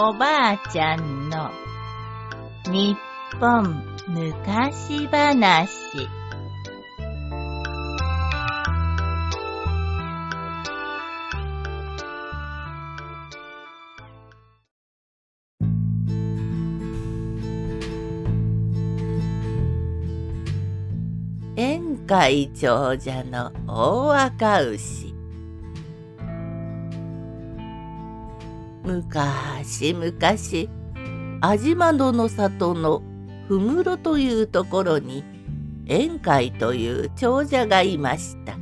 おばあちゃんの日本昔話。宴会長者の大赤牛。昔昔安島野の里の氷室というところに宴会という長者がいました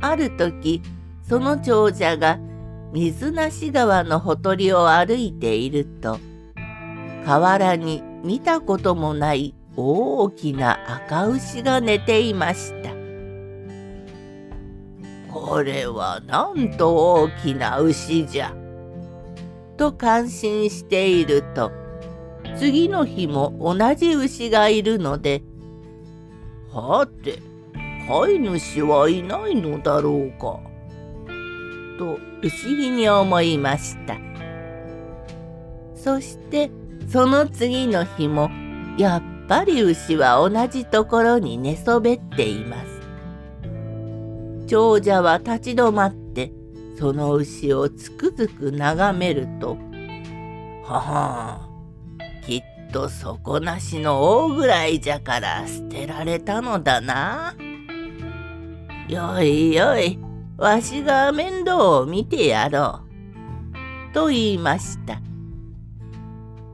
ある時その長者が水無川のほとりを歩いていると河原に見たこともない大きな赤牛が寝ていました。これはなんと大きな牛じゃ。と感心していると次の日も同じ牛がいるので「はて飼い主はいないのだろうか」と不思議に思いましたそしてその次の日もやっぱり牛は同じところに寝そべっています。長者は立ち止まってその牛をつくづく眺めると「ははきっと底なしの大ぐらいじゃから捨てられたのだな。よいよいわしが面倒を見てやろう」と言いました。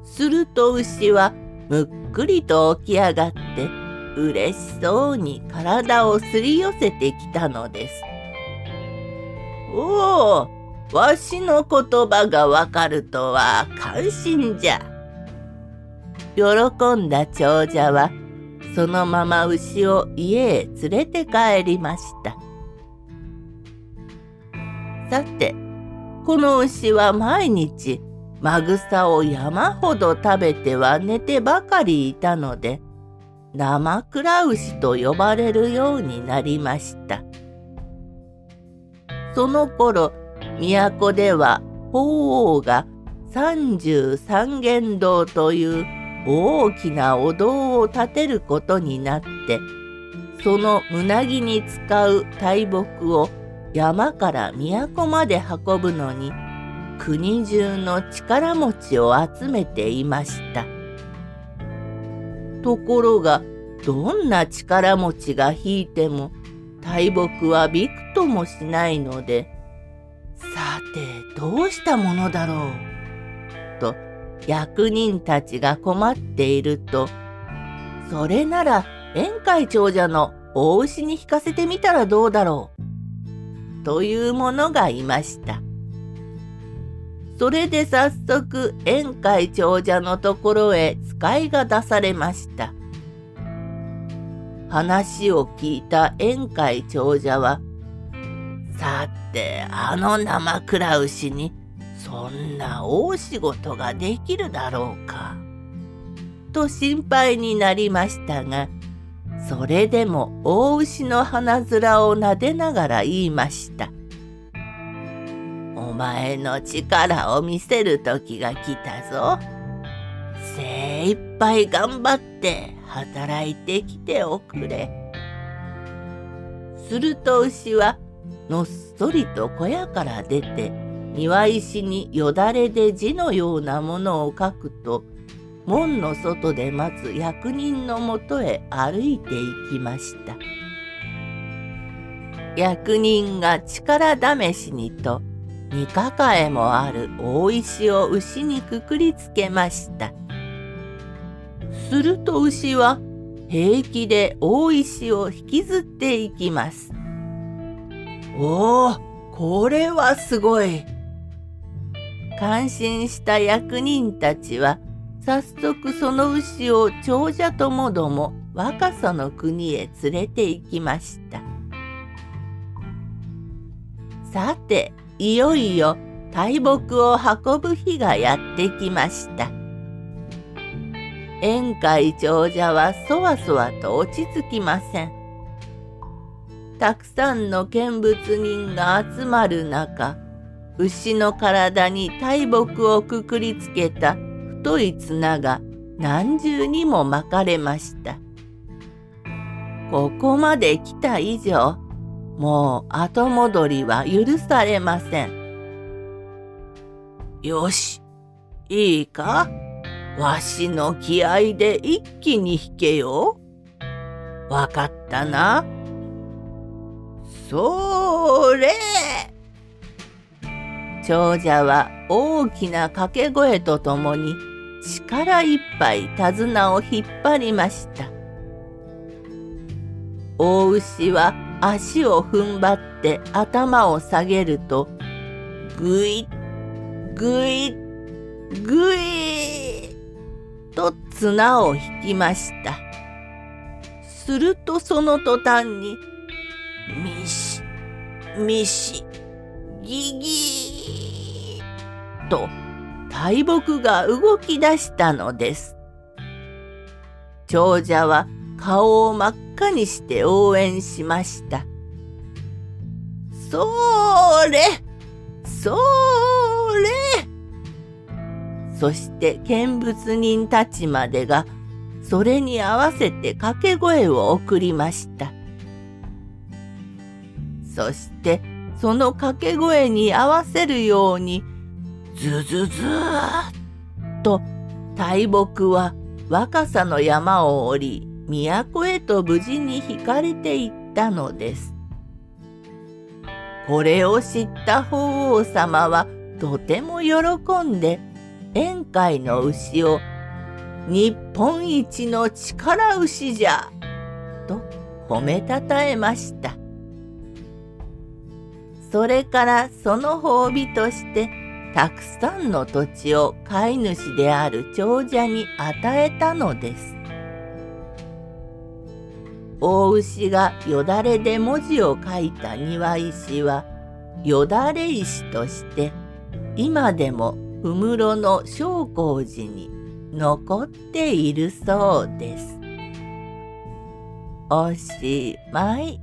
すると牛はむっくりと起き上がって嬉しそうに体をすり寄せてきたのです。おお、わしの言葉がわかるとは感心じゃ。喜んだ長者はそのまま牛を家へ連れて帰りました。さて、この牛は毎日まぐさを山ほど食べては寝てばかりいたので生倉牛と呼ばれるようになりましたその頃都では法皇が三十三間堂という大きなお堂を建てることになってその胸木に使う大木を山から都まで運ぶのに国中の力持ちを集めていました。ところがどんな力持ちが引いても大木はびくともしないのでさてどうしたものだろう？と役人たちが困っているとそれなら宴会長者の大牛に引かせてみたらどうだろう？というものがいました。それで早速宴会長者のところへ使いが出されました。話を聞いた宴会長者は、さてあの生倉牛にそんな大仕事ができるだろうか。と心配になりましたが、それでも大牛の鼻面を撫でながら言いました。お前の力を見せる時が来たぞ。精一杯頑張って働いてきておくれ。すると牛はのっそりと小屋から出て庭石によだれで字のようなものを書くと門の外で待つ役人のもとへ歩いていきました。役人が力試しにと三抱えもある大石を牛にくくりつけました。すると牛は平気で大石を引きずっていきます。おお、これはすごい。感心した役人たちは早速その牛を長者ともども若さの国へ連れて行きました。さていよいよ大木を運ぶ日がやってきました。宴会長者はそわそわと落ち着きません。たくさんの見物人が集まる中、牛の体に大木をくくりつけた太い綱が何重にも巻かれました。ここまで来た以上、もう後戻りは許されません。よし、いいか？わしの気合で一気に引けよ。わかったな？それ長者は大きな掛け声とともに力いっぱい手綱を引っ張りました。大牛は足を踏ん張って頭を下げるとぐいぐいぐいと綱を引きました。するとその途端にミシミシギギーと大木が動き出したのです。長者は顔を真っ赤にして応援しました。それそれそして見物人たちまでがそれに合わせて掛け声を送りました。そしてその掛け声に合わせるようにズズズーッと大木は若さの山を降り都へと無事に引かれていったのです。これを知った法皇様はとても喜んで宴会の牛を日本一の力牛じゃと褒めたたえました。それからその褒美としてたくさんの土地を飼い主である長者に与えたのです。大牛がよだれで文字を書いた庭石はよだれ石として今でも氷室の昇光寺に残っているそうです。おしまい。